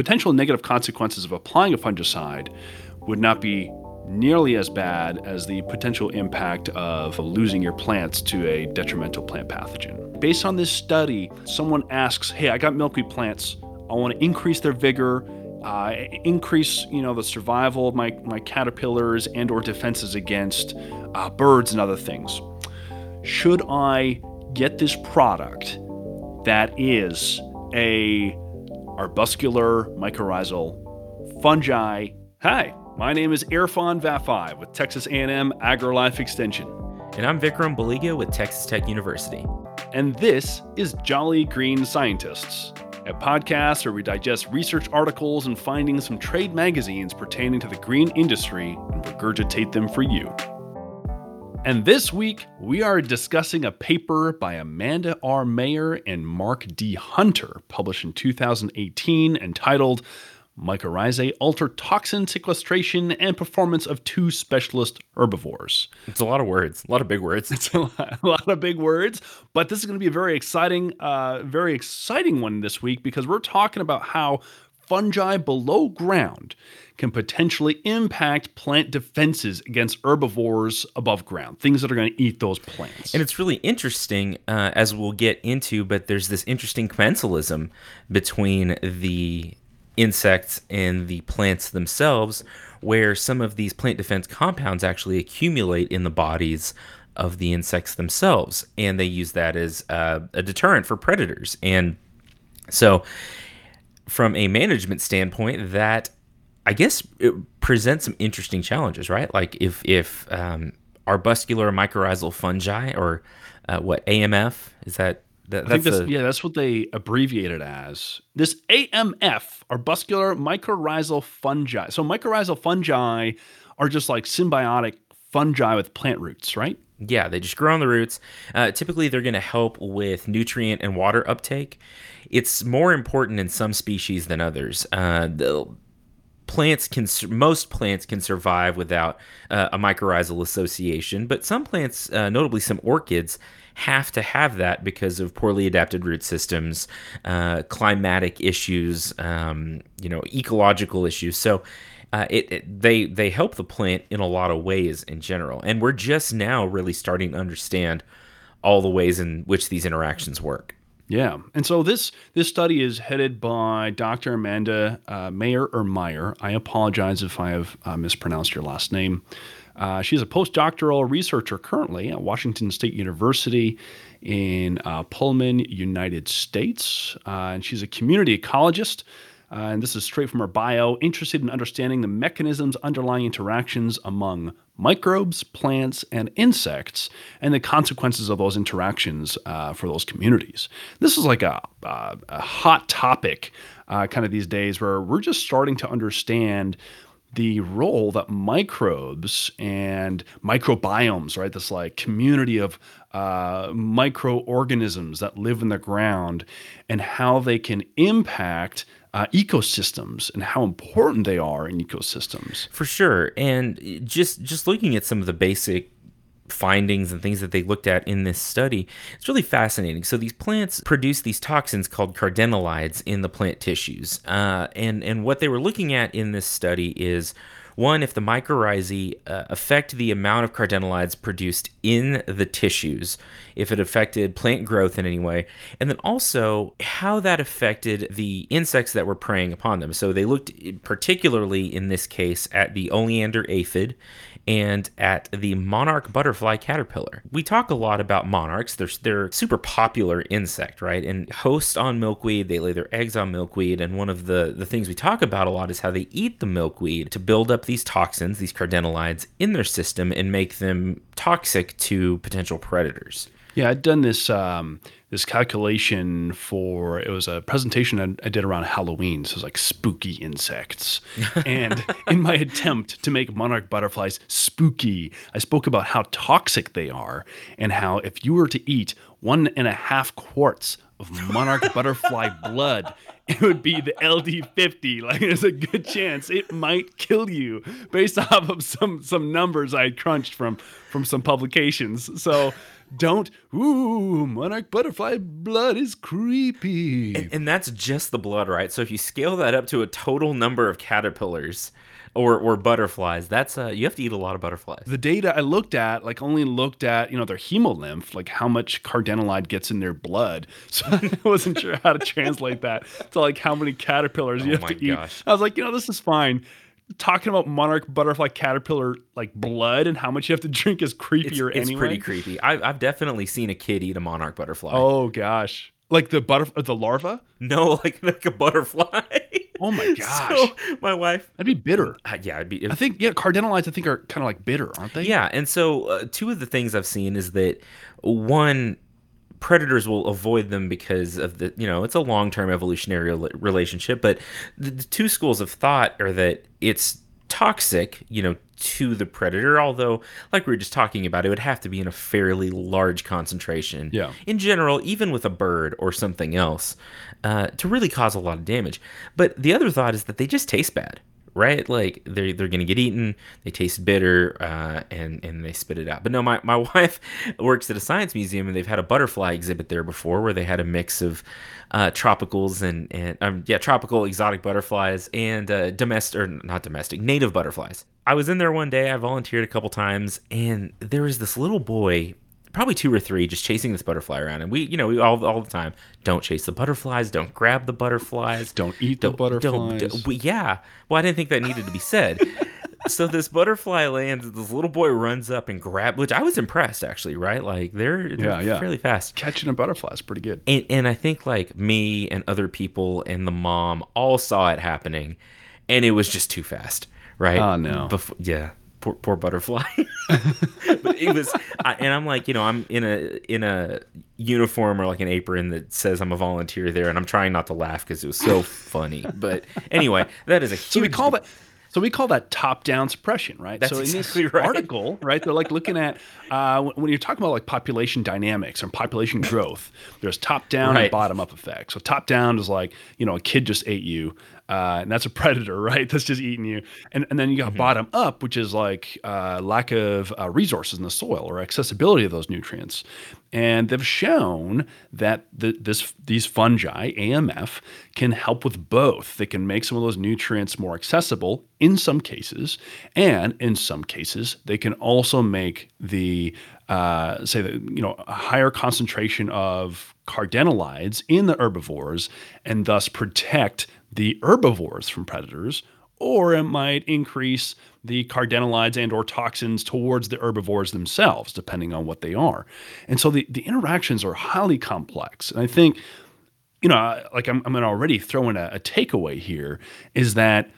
potential negative consequences of applying a fungicide would not be nearly as bad as the potential impact of losing your plants to a detrimental plant pathogen. Based on this study, someone asks, "Hey, I got milkweed plants. I want to increase their vigor, uh, increase, you know, the survival of my my caterpillars and/or defenses against uh, birds and other things. Should I get this product that is a arbuscular mycorrhizal fungi?" Hi, my name is Erfan Vafaie with Texas A&M AgriLife Extension. And I'm Vikram Baliga with Texas Tech University. And this is Jolly Green Scientists, a podcast where we digest research articles and findings from trade magazines pertaining to the green industry and regurgitate them for you. And this week, we are discussing a paper by Amanda R. Meier and Mark D. Hunter, published in 2018, entitled mycorrhizae alter toxin sequestration and performance of two specialist herbivores. It's a lot of words, a lot of big words. It's a lot, a lot of big words, but this is going to be a very exciting, uh, very exciting one this week because we're talking about how fungi below ground can potentially impact plant defenses against herbivores above ground, things that are going to eat those plants. And it's really interesting, uh, as we'll get into, but there's this interesting commensalism between the insects and the plants themselves, where some of these plant defense compounds actually accumulate in the bodies of the insects themselves, and they use that as uh, a deterrent for predators. And so, from a management standpoint, that I guess it presents some interesting challenges, right? Like if if um, arbuscular mycorrhizal fungi or uh, what AMF is that that, I think that's, a, yeah, that's what they abbreviate it as. This AMF, arbuscular mycorrhizal fungi. So mycorrhizal fungi are just like symbiotic fungi with plant roots, right? Yeah, they just grow on the roots. Uh, typically, they're going to help with nutrient and water uptake. It's more important in some species than others. Uh, the plants can most plants can survive without uh, a mycorrhizal association, but some plants, uh, notably some orchids, have to have that because of poorly adapted root systems, uh, climatic issues, um, you know, ecological issues. So uh, it, it, they they help the plant in a lot of ways in general, and we're just now really starting to understand all the ways in which these interactions work. Yeah, and so this this study is headed by Dr. Amanda uh, Mayer or Meyer. I apologize if I have uh, mispronounced your last name. Uh, she's a postdoctoral researcher currently at Washington State University in uh, Pullman, United States. Uh, and she's a community ecologist. Uh, and this is straight from her bio, interested in understanding the mechanisms underlying interactions among microbes, plants, and insects, and the consequences of those interactions uh, for those communities. This is like a, a, a hot topic uh, kind of these days where we're just starting to understand the role that microbes and microbiomes, right, this like community of uh, microorganisms that live in the ground, and how they can impact uh, ecosystems and how important they are in ecosystems. For sure, and just just looking at some of the basic findings and things that they looked at in this study. It's really fascinating. So these plants produce these toxins called cardenolides in the plant tissues, uh, and and what they were looking at in this study is. One, if the mycorrhizae uh, affect the amount of cardenolides produced in the tissues, if it affected plant growth in any way, and then also how that affected the insects that were preying upon them. So they looked particularly in this case at the oleander aphid and at the monarch butterfly caterpillar. We talk a lot about monarchs. They're, they're super popular insect, right? And host on milkweed, they lay their eggs on milkweed. And one of the, the things we talk about a lot is how they eat the milkweed to build up these toxins, these cardenolides, in their system and make them toxic to potential predators. Yeah, I'd done this um, this calculation for it was a presentation I, I did around Halloween, so it was like spooky insects. and in my attempt to make monarch butterflies spooky, I spoke about how toxic they are and how if you were to eat one and a half quarts of monarch butterfly blood, it would be the LD50. Like there's a good chance it might kill you based off of some some numbers I crunched from from some publications. So don't. Ooh, monarch butterfly blood is creepy. And, and that's just the blood, right? So if you scale that up to a total number of caterpillars or or butterflies, that's uh you have to eat a lot of butterflies. the data I looked at, like, only looked at you know their hemolymph, like how much cardenolide gets in their blood. So I wasn't sure how to translate that to like how many caterpillars you Oh have to eat. I was like, you know, this is fine. Talking about monarch butterfly caterpillar like blood and how much you have to drink is It's, creepier it's anyway. pretty creepy. I've, I've definitely seen a kid eat a monarch butterfly. Oh gosh, like the butterf- the larva. No, like like a butterfly. Oh my gosh, so my wife, that'd be bitter. uh, yeah, i'd be. I think yeah, cardenolides I think are kind of like bitter, aren't they? Yeah, and so uh, two of the things I've seen is that one predators will avoid them because of the you know it's a long-term evolutionary relationship but the, the two schools of thought are that it's toxic you know to the predator although like we were just talking about it would have to be in a fairly large concentration. Yeah. in general even with a bird or something else uh, to really cause a lot of damage. But the other thought is that they just taste bad right? Like they're they're gonna get eaten, they taste bitter, uh, and and they spit it out. But no, my my wife works at a science museum, and they've had a butterfly exhibit there before, where they had a mix of uh, tropicals and and um, yeah, tropical exotic butterflies and uh, domestic or not domestic, native butterflies. I was in there one day. I volunteered a couple times, and there was this little boy probably two or three just chasing this butterfly around and we you know we all, all the time don't chase the butterflies don't grab the butterflies Don't eat the butterflies. don't- we- yeah well i didn't think that needed to be said so this butterfly lands this little boy runs up and grab which i was impressed actually right like they're, they're Yeah, yeah. fairly fast Catching a butterfly is pretty good. and, and i think like me and other people and the mom all saw it happening and it was just too fast right Oh, no. Befo- yeah poor, poor butterfly but it was I, and i'm like you know i'm in a in a uniform or like an apron that says i'm a volunteer there and i'm trying not to laugh because it was so funny but anyway that is a huge So we call that. So we call that top-down suppression, right? That's so in exactly this right. article, right, they're like looking at uh, when- you're talking about like population dynamics and population growth. There's top-down and bottom-up effects. So top-down is like you know a kid just ate you, uh, and that's a predator, right? That's just eating you. And and then you got bottom-up, which is like uh, lack of uh, resources in the soil or accessibility of those nutrients. And they've shown that the, this these fungi AMF can help with both. They can make some of those nutrients more accessible in some cases, and in some cases they can also make the uh, say that you know a higher concentration of cardenolides in the herbivores, and thus protect the herbivores from predators or it might increase the cardenolides and or toxins towards the herbivores themselves depending on what they are. And so the, the interactions are highly complex. And i think you know like i'm, I'm already throw in a, a takeaway here is that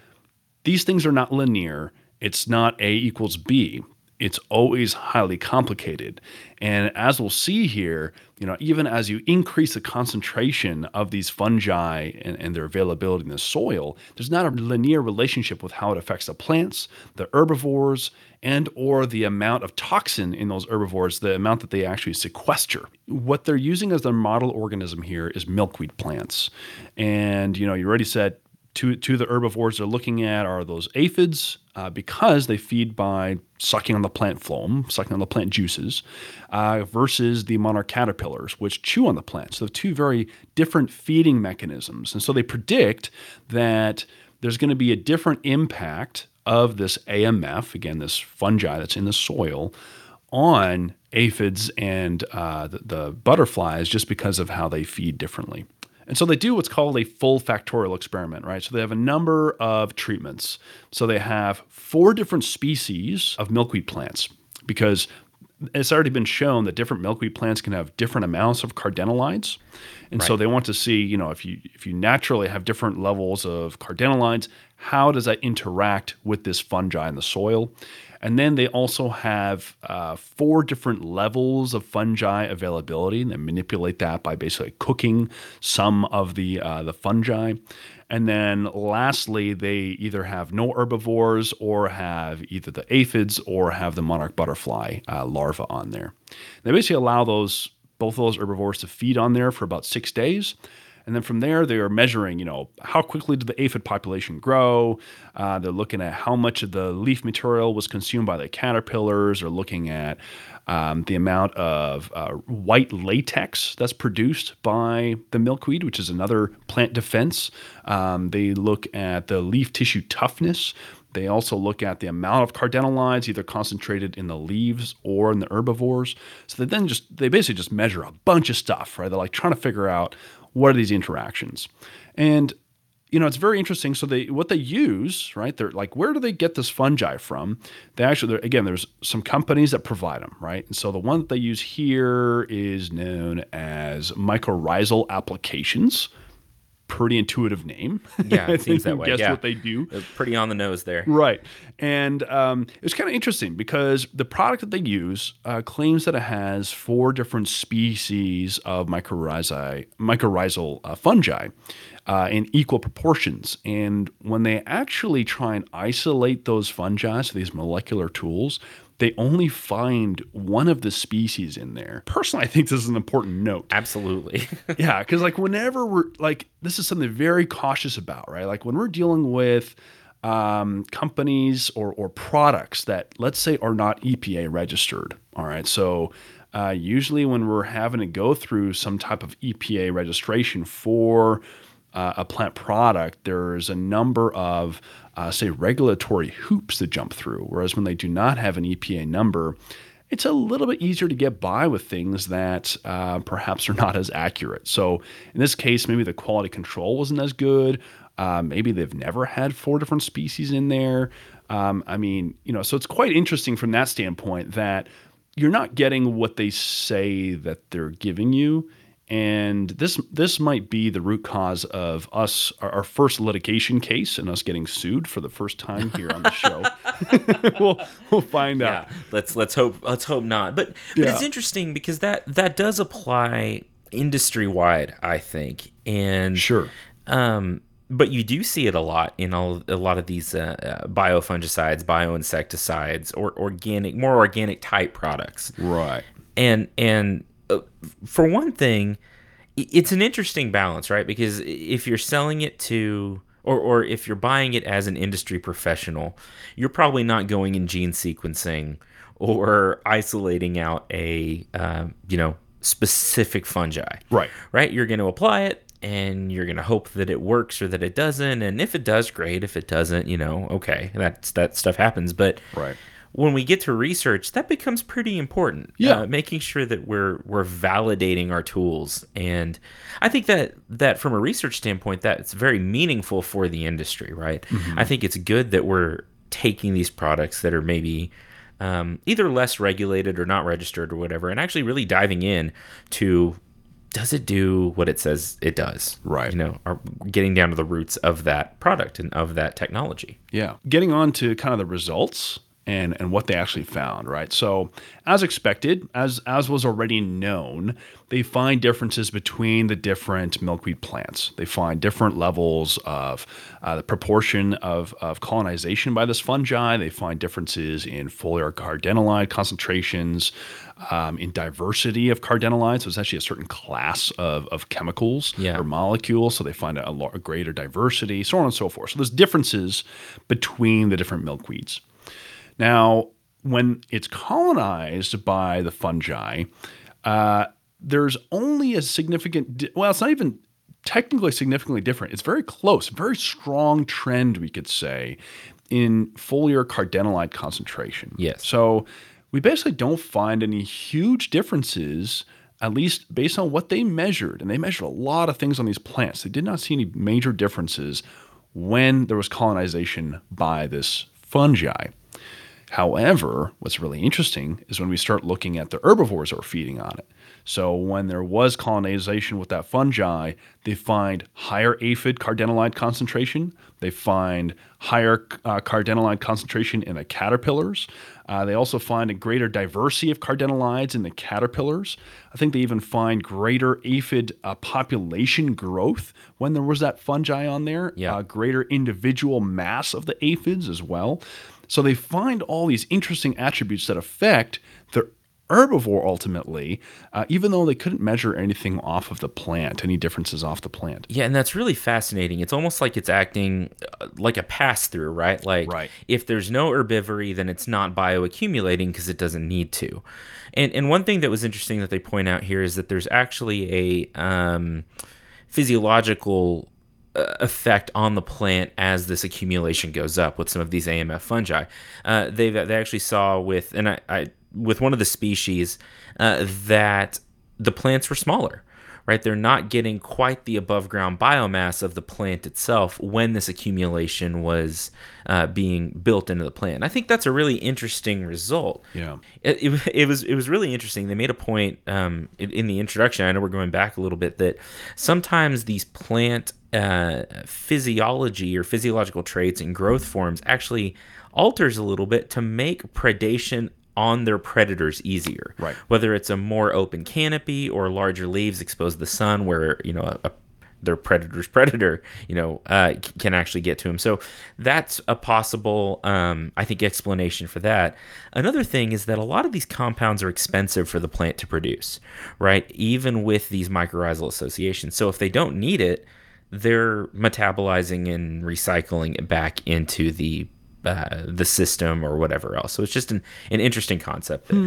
these things are not linear. It's not a equals b it's always highly complicated. And as we'll see here you know even as you increase the concentration of these fungi and, and their availability in the soil there's not a linear relationship with how it affects the plants the herbivores and or the amount of toxin in those herbivores the amount that they actually sequester. What they're using as their model organism here is milkweed plants. And you know you already said two of the herbivores they're looking at are those aphids uh, because they feed by sucking on the plant phloem, sucking on the plant juices, uh, versus the monarch caterpillars, which chew on the plant. So, two very different feeding mechanisms. And so, they predict that there's going to be a different impact of this AMF, again, this fungi that's in the soil, on aphids and uh, the, the butterflies just because of how they feed differently. And so they do what's called a full factorial experiment, right? So they have a number of treatments. So they have four different species of milkweed plants because it's already been shown that different milkweed plants can have different amounts of cardenolides. And so they want to see, you know, if you if you naturally have different levels of cardenolides, how does that interact with this fungi in the soil? And then they also have uh, four different levels of fungi availability, and they manipulate that by basically cooking some of the uh, the fungi. And then lastly, they either have no herbivores or have either the aphids or have the monarch butterfly uh, larva on there. They basically allow those both of those herbivores to feed on there for about six days. And then from there, they are measuring, you know, how quickly did the aphid population grow? Uh, they're looking at how much of the leaf material was consumed by the caterpillars. They're looking at um, the amount of uh, white latex that's produced by the milkweed, which is another plant defense. Um, they look at the leaf tissue toughness. They also look at the amount of cardenolides either concentrated in the leaves or in the herbivores. So they then just they basically just measure a bunch of stuff, right? They're like trying to figure out what are these interactions. And you know, it's very interesting. So they what they use, right? They're like, where do they get this fungi from? They actually, again, there's some companies that provide them, right? And so the one that they use here is known as mycorrhizal applications. Pretty intuitive name. Yeah, it seems that way. Guess yeah. what they do. Pretty on the nose there. Right. And um, it's kind of interesting because the product that they use uh, claims that it has four different species of mycorrhizae, mycorrhizal uh, fungi uh, in equal proportions. And when they actually try and isolate those fungi, so these molecular tools, they only find one of the species in there. Personally, I think this is an important note. Absolutely. yeah, because like whenever we're like, this is something very cautious about, right? Like when we're dealing with um, companies or or products that let's say are not EPA registered. All right, so uh, usually when we're having to go through some type of EPA registration for uh, a plant product, there's a number of uh, say regulatory hoops to jump through. Whereas when they do not have an EPA number, it's a little bit easier to get by with things that uh, perhaps are not as accurate. So in this case, maybe the quality control wasn't as good. Uh, maybe they've never had four different species in there. Um, I mean, you know, so it's quite interesting from that standpoint that you're not getting what they say that they're giving you. And this this might be the root cause of us our, our first litigation case and us getting sued for the first time here on the show. we'll we'll find yeah. out. Let's let's hope let's hope not. But but it's interesting because that that does apply industry wide, I think. And Sure. Um, but you do see it a lot in all, a lot of these uh, uh, biofungicides, bioinsecticides, or organic, more organic type products. Right. And and for one thing, it's an interesting balance, right? Because if you're selling it to or, or if you're buying it as an industry professional, you're probably not going in gene sequencing or isolating out a uh, you know specific fungi Right. right? You're going to apply it and you're going to hope that it works or that it doesn't. And if it does, great. If it doesn't, you know, okay, that's that stuff happens. But Right. When we get to research, that becomes pretty important. Yeah. uh, making sure that we're we're validating our tools, and I think that that from a research standpoint, that's very meaningful for the industry, right? I think it's good that we're taking these products that are maybe um, either less regulated or not registered or whatever, and actually really diving in to does it do what it says it does? Right. You know, are getting down to the roots of that product and of that technology. Yeah. Getting on to kind of the results and and what they actually found, right? So, as expected, as as was already known, they find differences between the different milkweed plants. They find different levels of uh, the proportion of, of colonization by this fungi. They find differences in foliar cardenolide concentrations, um, in diversity of cardenolides. So it's actually a certain class of, of chemicals Yeah. or molecules. So they find a, a greater diversity, so on and so forth. So there's differences between the different milkweeds. Now, when it's colonized by the fungi, uh, there's only a significant, di- well, it's not even technically significantly different. It's very close, very strong trend, we could say, in foliar cardenolide concentration. Yes. So we basically don't find any huge differences, at least based on what they measured. And they measured a lot of things on these plants. They did not see any major differences when there was colonization by this fungi. However, what's really interesting is when we start looking at the herbivores that were feeding on it. So when there was colonization with that fungi, they find higher aphid cardenolide concentration. They find higher uh, cardenolide concentration in the caterpillars. Uh, they also find a greater diversity of cardenolides in the caterpillars. I think they even find greater aphid uh, population growth when there was that fungi on there. Yeah. Uh, greater individual mass of the aphids as well. So they find all these interesting attributes that affect the herbivore ultimately, uh, even though they couldn't measure anything off of the plant, any differences off the plant. Yeah, and that's really fascinating. It's almost like it's acting uh, like a pass through, right? Like Right. if there's no herbivory, then it's not bioaccumulating because it doesn't need to. And and one thing that was interesting that they point out here is that there's actually a um, physiological effect on the plant as this accumulation goes up with some of these AMF fungi. Uh, they they actually saw with and I, I with one of the species uh, that the plants were smaller. Right, they're not getting quite the above ground biomass of the plant itself when this accumulation was uh, being built into the plant. And I think that's a really interesting result. Yeah. It, it, it was it was really interesting. They made a point um, in, in the introduction. I know we're going back a little bit that sometimes these plant uh, physiology or physiological traits and growth forms actually alters a little bit to make predation on their predators easier. Right. Whether it's a more open canopy or larger leaves exposed to the sun, where you know a, a their predator's predator, you know, uh, can actually get to him. So that's a possible, um, I think, explanation for that. Another thing is that a lot of these compounds are expensive for the plant to produce, right? Even with these mycorrhizal associations. So if they don't need it, they're metabolizing and recycling it back into the uh, the system or whatever else. So it's just an, an interesting concept. There.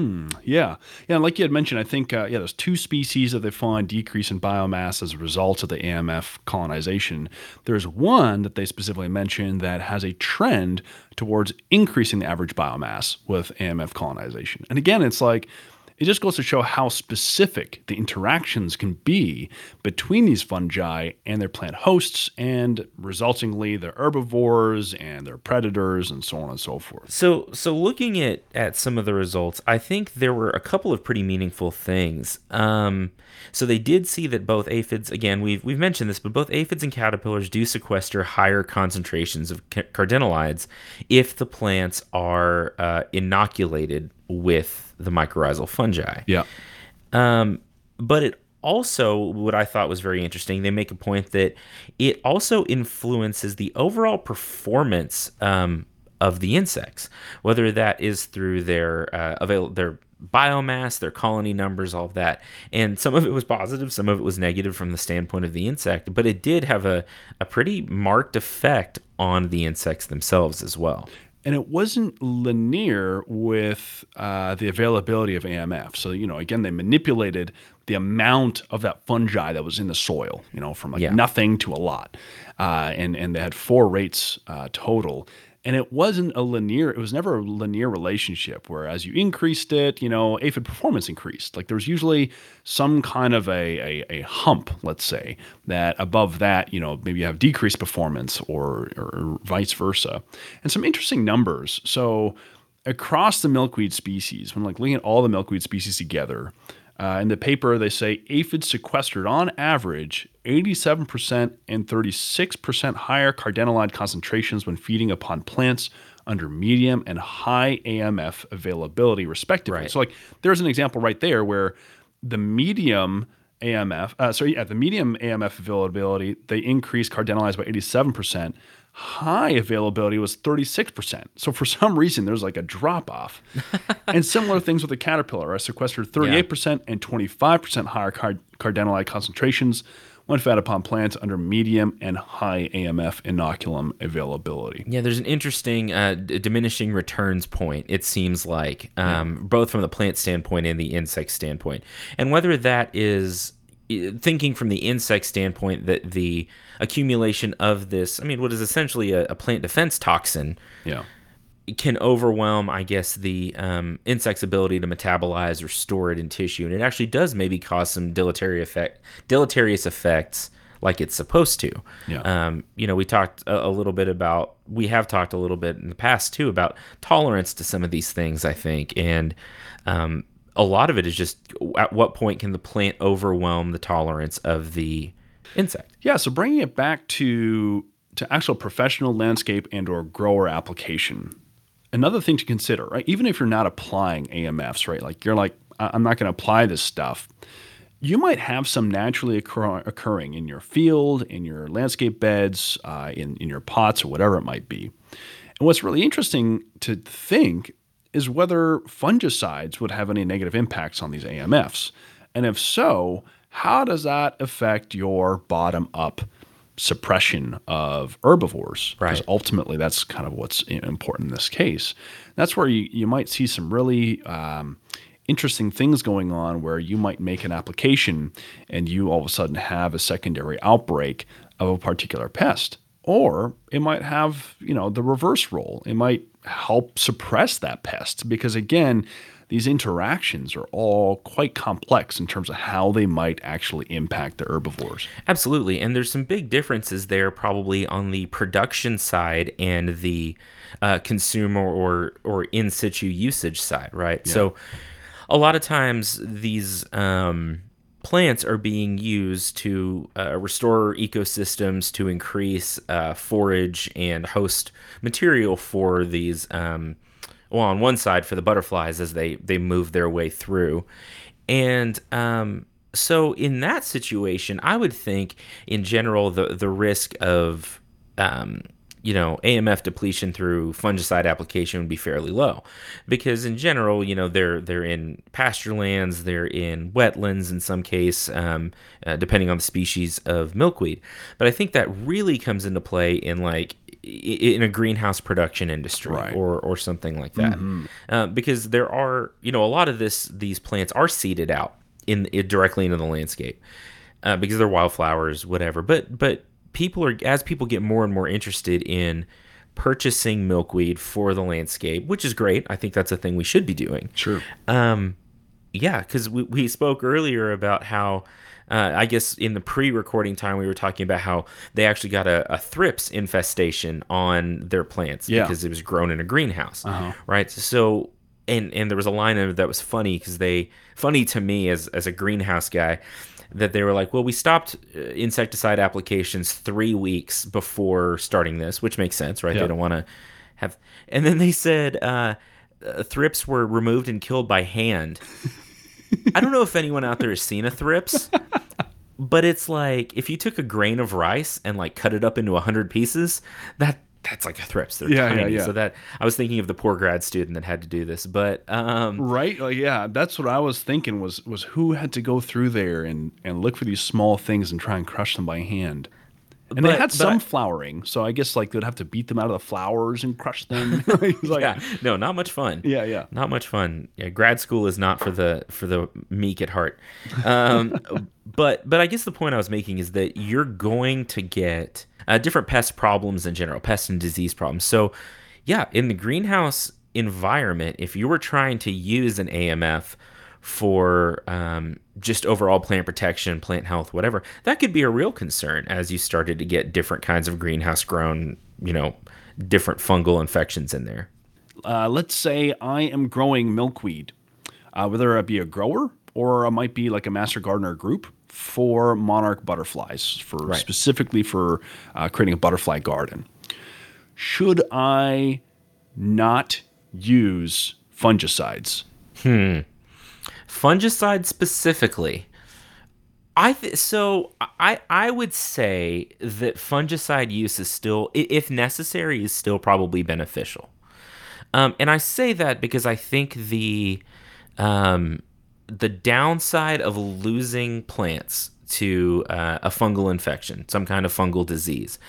Yeah, yeah. Like you had mentioned, I think uh, yeah, there's two species that they find decrease in biomass as a result of the AMF colonization. There's one that they specifically mentioned that has a trend towards increasing the average biomass with AMF colonization. And again, it's like it just goes to show how specific the interactions can be between these fungi and their plant hosts, and resultingly their herbivores and their predators, and so on and so forth. So, so looking at at some of the results, I think there were a couple of pretty meaningful things. Um, so they did see that both aphids, again, we've we've mentioned this, but both aphids and caterpillars do sequester higher concentrations of ca- cardenolides if the plants are uh, inoculated with the mycorrhizal fungi. Yeah. Um, but it also, what I thought was very interesting, they make a point that it also influences the overall performance um, of the insects, whether that is through their uh, avail- their biomass, their colony numbers, all of that. And some of it was positive, some of it was negative from the standpoint of the insect, but it did have a, a pretty marked effect on the insects themselves as well. And it wasn't linear with uh, the availability of AMF. So you know, again, they manipulated the amount of that fungi that was in the soil. You know, from like Yeah. nothing to a lot, uh, and and they had four rates uh, total. And it wasn't a linear. It was never a linear relationship. Where as you increased it, you know, aphid performance increased. Like there was usually some kind of a, a, a hump, let's say, that above that, you know, maybe you have decreased performance or, or vice versa. And some interesting numbers. So across the milkweed species, when like looking at all the milkweed species together, uh, in the paper they say aphids sequestered on average 87% and 36% higher cardenolide concentrations when feeding upon plants under medium and high AMF availability, respectively. Right. So, like, there's an example right there where the medium AMF, uh, sorry, at the medium AMF availability, they increase cardenolides by 87%. High availability was 36%. So for some reason, there's like a drop off. and similar things with the caterpillar. I sequestered 38% and 25% higher card- cardenolide concentrations when fed upon plants under medium and high AMF inoculum availability. Yeah, there's an interesting uh, d- diminishing returns point, it seems like, um, both from the plant standpoint and the insect standpoint. And whether that is thinking from the insect standpoint that the accumulation of this, I mean, what is essentially a, a plant defense toxin, Yeah. can overwhelm, I guess, the um, insect's ability to metabolize or store it in tissue, and it actually does maybe cause some deleterious effect, deleterious effects, like it's supposed to. Yeah. Um, you know, we talked a, a little bit about, we have talked a little bit in the past too about tolerance to some of these things. I think, and um, a lot of it is just at what point can the plant overwhelm the tolerance of the insect? Yeah, so bringing it back to to actual professional landscape and or grower application. Another thing to consider, right? Even if you're not applying AMFs, right? Like you're like "I- I'm not going to apply this stuff. You might have some naturally occur- occurring in your field, in your landscape beds, uh, in in your pots or whatever it might be. And what's really interesting to think is whether fungicides would have any negative impacts on these AMFs. And if so, how does that affect your bottom up suppression of herbivores? Because Right. ultimately, that's kind of what's important in this case. That's where you, you might see some really um, interesting things going on where you might make an application and you all of a sudden have a secondary outbreak of a particular pest. Or it might have, you know, the reverse role. It might help suppress that pest because again, these interactions are all quite complex in terms of how they might actually impact the herbivores. Absolutely. And there's some big differences there, probably on the production side and the uh, consumer or, or in situ usage side, right? So a lot of times these um, plants are being used to uh, restore ecosystems, to increase uh, forage and host material for these. Um, well, on one side for the butterflies as they they move their way through, and um, so in that situation, I would think in general the the risk of um, you know AMF depletion through fungicide application would be fairly low, because in general, you know they're they're in pasture lands, they're in wetlands in some case, um, uh, depending on the species of milkweed. But I think that really comes into play in like in a greenhouse production industry Right. or or something like that, uh, because there are you know a lot of this these plants are seeded out in, it directly into the landscape uh, because they're wildflowers, whatever. But but people are as people get more and more interested in purchasing milkweed for the landscape, which is great. I think that's a thing we should be doing. Sure. Um, yeah, because we, we spoke earlier about how, uh, I guess in the pre recording time, we were talking about how they actually got a, a thrips infestation on their plants Yeah. because it was grown in a greenhouse. Right. So, and, and there was a line of that was funny because they, funny to me as, as a greenhouse guy, that they were like, well, we stopped uh, insecticide applications three weeks before starting this, which makes sense, right? Yeah. They don't want to have. And then they said uh, uh, thrips were removed and killed by hand. I don't know if anyone out there has seen a thrips, but it's like if you took a grain of rice and like cut it up into a hundred pieces, that that's like a thrips. They're Yeah, yeah, yeah. So that I was thinking of the poor grad student that had to do this, but um, Right? Like, yeah, that's what I was thinking was was who had to go through there and and look for these small things and try and crush them by hand. And they had some flowering, so I guess like they'd have to beat them out of the flowers and crush them. Like, yeah, no, not much fun. yeah, yeah. not much fun. Yeah, grad school is not for the for the meek at heart. Um, but but I guess the point I was making is that you're going to get uh, different pest problems in general, pest and disease problems. So yeah, in the greenhouse environment, if you were trying to use an AMF for um, just overall plant protection, plant health, whatever, that could be a real concern as you started to get different kinds of greenhouse grown, you know, different fungal infections in there. Uh, let's say I am growing milkweed, uh, whether it be a grower or I might be like a master gardener group for monarch butterflies, for Right. specifically for uh, creating a butterfly garden. Should I not use fungicides? Fungicide specifically i th- so i i would say that fungicide use is still if necessary is still probably beneficial. Um, and i say that because i think the um, the downside of losing plants to uh, a fungal infection some kind of fungal disease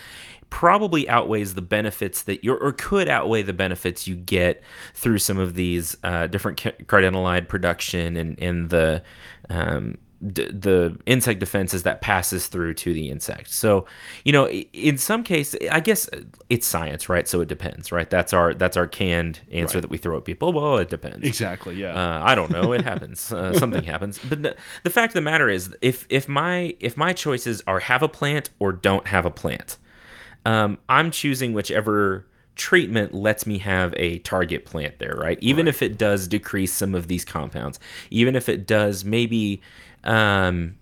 probably outweighs the benefits that you or could outweigh the benefits you get through some of these uh, different ca- cardenolide production and, and the um, d- the insect defenses that passes through to the insect. So, you know, in some case, I guess it's science, right? So it depends, right? That's our that's our canned answer Right. that we throw at people. Well, it depends. Exactly. Yeah. Uh, I don't know. It happens. Uh, something happens. But the, the fact of the matter is, if if my if my choices are have a plant or don't have a plant, um, I'm choosing whichever treatment lets me have a target plant there, right? Even if it does decrease some of these compounds, even if it does maybe um,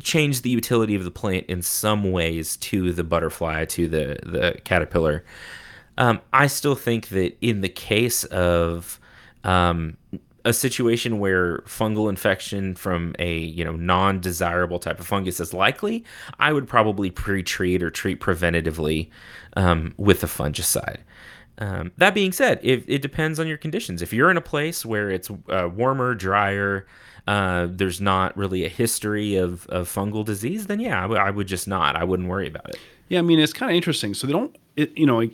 change the utility of the plant in some ways to the butterfly, to the the caterpillar. Um, I still think that in the case of um, a situation where fungal infection from a you know non-desirable type of fungus is likely, I would probably pre-treat or treat preventatively um, with a fungicide. Um, that being said, if, it depends on your conditions. If you're in a place where it's uh, warmer, drier, uh, there's not really a history of, of fungal disease, then yeah, I, w- I would just not. I wouldn't worry about it. Yeah, I mean it's kind of interesting. So they don't, it, you know,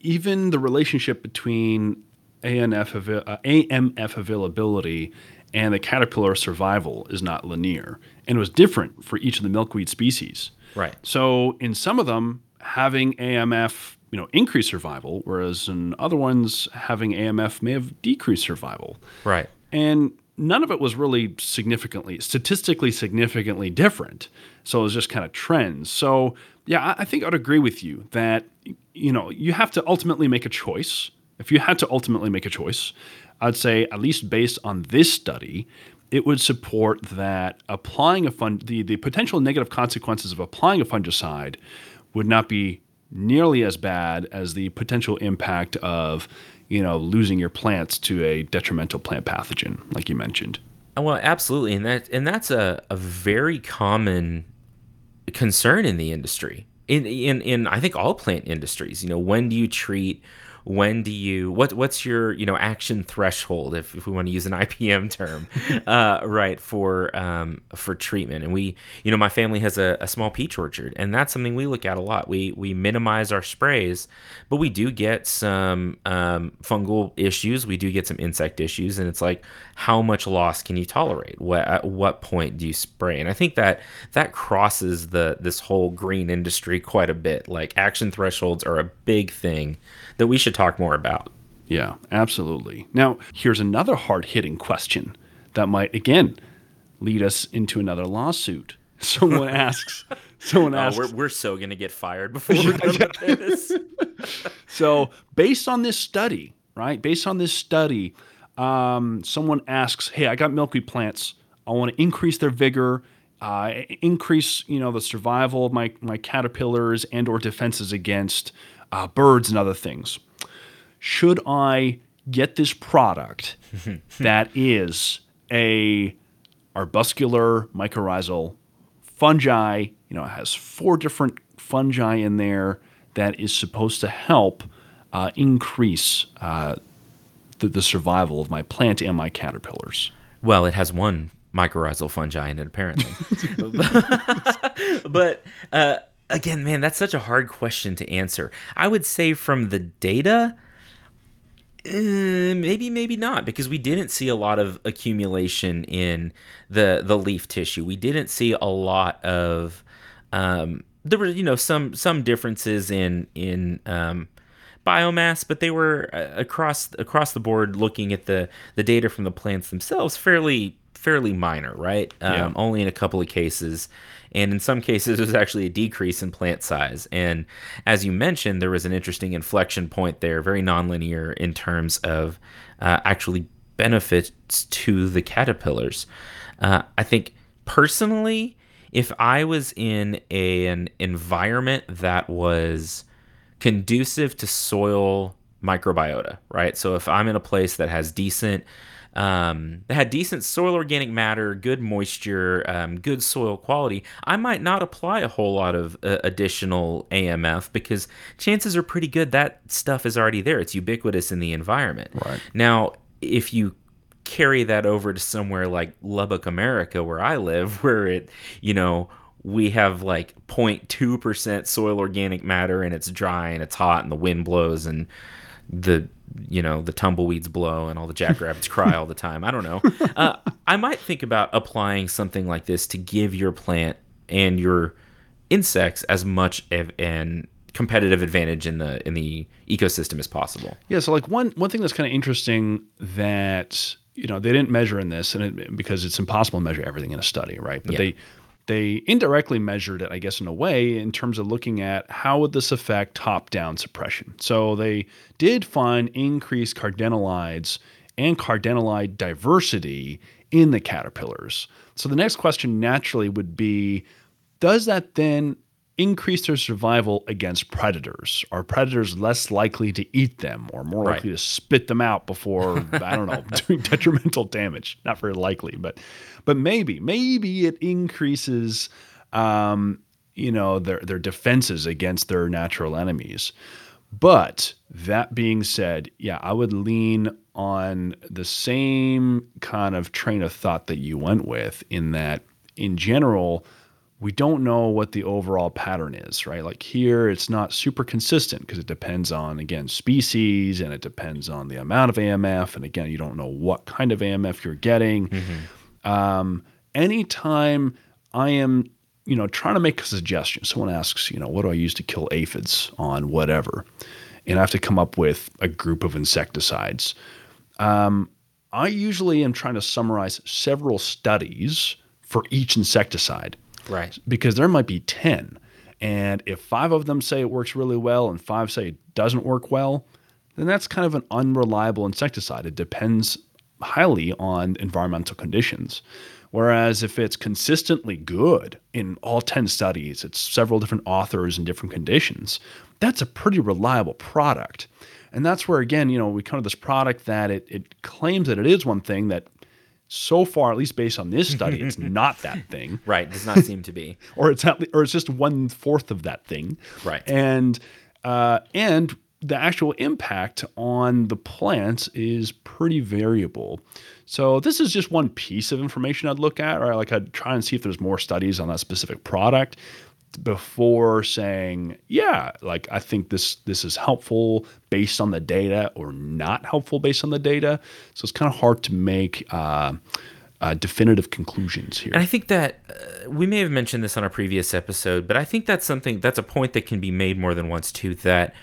even the relationship between ANF uh, AMF availability and the caterpillar survival is not linear, and it was different for each of the milkweed species. Right. So in some of them, having AMF you know increased survival, whereas in other ones having AMF may have decreased survival. Right. And none of it was really significantly statistically significantly different. So it was just kind of trends. So yeah, I, I think I'd agree with you that you know you have to ultimately make a choice. If you had to ultimately make a choice, I'd say at least based on this study, it would support that applying a fund the, the potential negative consequences of applying a fungicide would not be nearly as bad as the potential impact of you know losing your plants to a detrimental plant pathogen like you mentioned. Uh, well absolutely and that and that's a, a very common concern in the industry. In in in I think all plant industries you know when do you treat when do you what what's your you know action threshold if, if we want to use an IPM term uh, right for um, for treatment? And we you know my family has a, a, small peach orchard and that's something we look at a lot. We we minimize our sprays but we do get some um, fungal issues. We do get some insect issues and it's like how much loss can you tolerate? What at what point do you spray? And I think that that crosses the this whole green industry quite a bit. Like action thresholds are a big thing that we should talk more about. Yeah, absolutely. Now, here's another hard hitting question that might, again, lead us into another lawsuit. Someone asks, someone oh, asks, we're, we're so going to get fired before we're done with this. so, based on this study, right? Based on this study, um, someone asks, "Hey, I got milkweed plants. I want to increase their vigor, uh, increase, you know, the survival of my my caterpillars and or defenses against uh, birds and other things. Should I get this product that is a arbuscular mycorrhizal fungi? You know, it has four different fungi in there that is supposed to help uh, increase uh, the, the survival of my plant and my caterpillars. Well, it has one mycorrhizal fungi in it, apparently. but uh, again, man, that's such a hard question to answer. I would say from the data, uh, maybe, maybe not, because we didn't see a lot of accumulation in the the leaf tissue. We didn't see a lot of um, there were, you know, some some differences in in um, biomass, but they were uh, across across the board. Looking at the the data from the plants themselves, fairly fairly minor, right? Um, yeah. Only in a couple of cases and in some cases, there's actually a decrease in plant size. And as you mentioned, there was an interesting inflection point there, very nonlinear in terms of uh, actually benefits to the caterpillars. Uh, I think personally, if I was in a, an environment that was conducive to soil microbiota, right? So if I'm in a place that has decent um, that had decent soil organic matter, good moisture, um, good soil quality, I might not apply a whole lot of uh, additional AMF because chances are pretty good that stuff is already there. It's ubiquitous in the environment. Right. Now, if you carry that over to somewhere like Lubbock, America, where I live, where it, you know, we have like 0.2% soil organic matter and it's dry and it's hot and the wind blows and the you know the tumbleweeds blow and all the jackrabbits cry all the time. I don't know. Uh, I might think about applying something like this to give your plant and your insects as much of an competitive advantage in the in the ecosystem as possible. Yeah. So like one one thing that's kind of interesting that you know they didn't measure in this, and it, because it's impossible to measure everything in a study, right? But yeah. they they indirectly measured it, I guess, in a way, in terms of looking at how would this affect top-down suppression. So they did find increased cardenolides and cardenolide diversity in the caterpillars. So the next question naturally would be, does that then increase their survival against predators? Are predators less likely to eat them or more likely right. to spit them out before, I don't know, doing detrimental damage? Not very likely, but but maybe, maybe it increases um, you know, their their defenses against their natural enemies. But That being said, yeah, I would lean on the same kind of train of thought that you went with, in that, in general, we don't know what the overall pattern is, right? Like here, it's not super consistent because it depends on, again, species and it depends on the amount of AMF. And again, you don't know what kind of AMF you're getting. Um, anytime I am, you know, trying to make a suggestion, someone asks, you know, what do I use to kill aphids on whatever? And I have to come up with a group of insecticides. Um, I usually am trying to summarize several studies for each insecticide Right. because there might be 10. And if five of them say it works really well and five say it doesn't work well, then that's kind of an unreliable insecticide. It depends highly on environmental conditions. Whereas if it's consistently good in all 10 studies, it's several different authors and different conditions, that's a pretty reliable product. And that's where, again, you know, we come to this product that it, it claims that it is one thing that so far, at least based on this study, it's not that thing Right. Does not seem to be. or it's at, or it's just one fourth of that thing. Right. And uh, and the actual impact on the plants is pretty variable. So this is just one piece of information I'd look at, right? Like I'd try and see if there's more studies on that specific product before saying, yeah, like I think this this is helpful based on the data or not helpful based on the data. So it's kind of hard to make uh, uh, definitive conclusions here. And I think that uh, we may have mentioned this on a previous episode, but I think that's something that's a point that can be made more than once too. That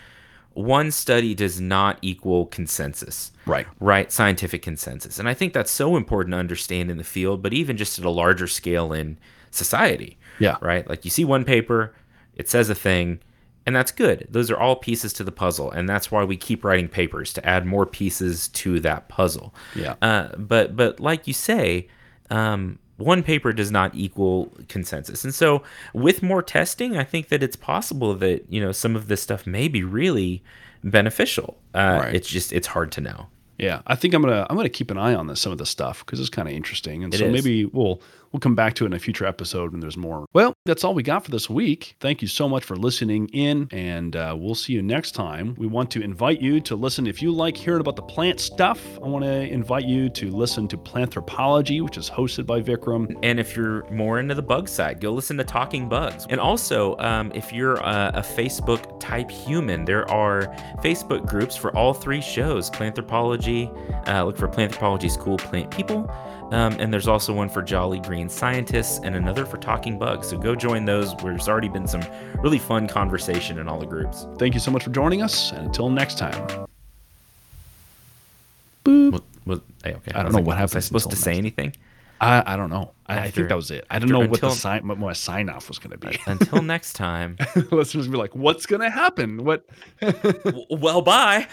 one study does not equal consensus. Right. Right. Scientific consensus. And I think that's so important to understand in the field, but even just at a larger scale in society. Yeah. Right. Like you see one paper, it says a thing, and that's good. Those are all pieces to the puzzle. And that's why we keep writing papers to add more pieces to that puzzle. Yeah. Uh, but but like you say, um, one paper does not equal consensus, and so with more testing, I think that it's possible that you know some of this stuff may be really beneficial. Uh, Right. It's just it's hard to know. Yeah, I think I'm gonna I'm gonna keep an eye on this some of this stuff because it's kind of interesting, and It so is. maybe we'll we'll come back to it in a future episode when there's more. Well, that's all we got for this week. Thank you so much for listening in, and uh, we'll see you next time. We want to invite you to listen if you like hearing about the plant stuff. I want to invite you to listen to Planthropology, which is hosted by Vikram. And if you're more into the bug side, go listen to Talking Bugs. And also, um, if you're a, a Facebook type human, there are Facebook groups for all three shows Planthropology, uh, look for Planthropology's Cool Plant People. Um, and there's also one for Jolly Green Scientists and another for Talking Bugs. So go join those. where There's already been some really fun conversation in all the groups. Thank you so much for joining us, and until next time. Well, well, hey, okay. I don't was know like, what Was I happens supposed to say anything? I, I don't know. I, I think that was it. I after- don't know what the until- sign what my sign off was going to be. Until next time. Listeners be like, "What's going to happen? What?" Well, bye.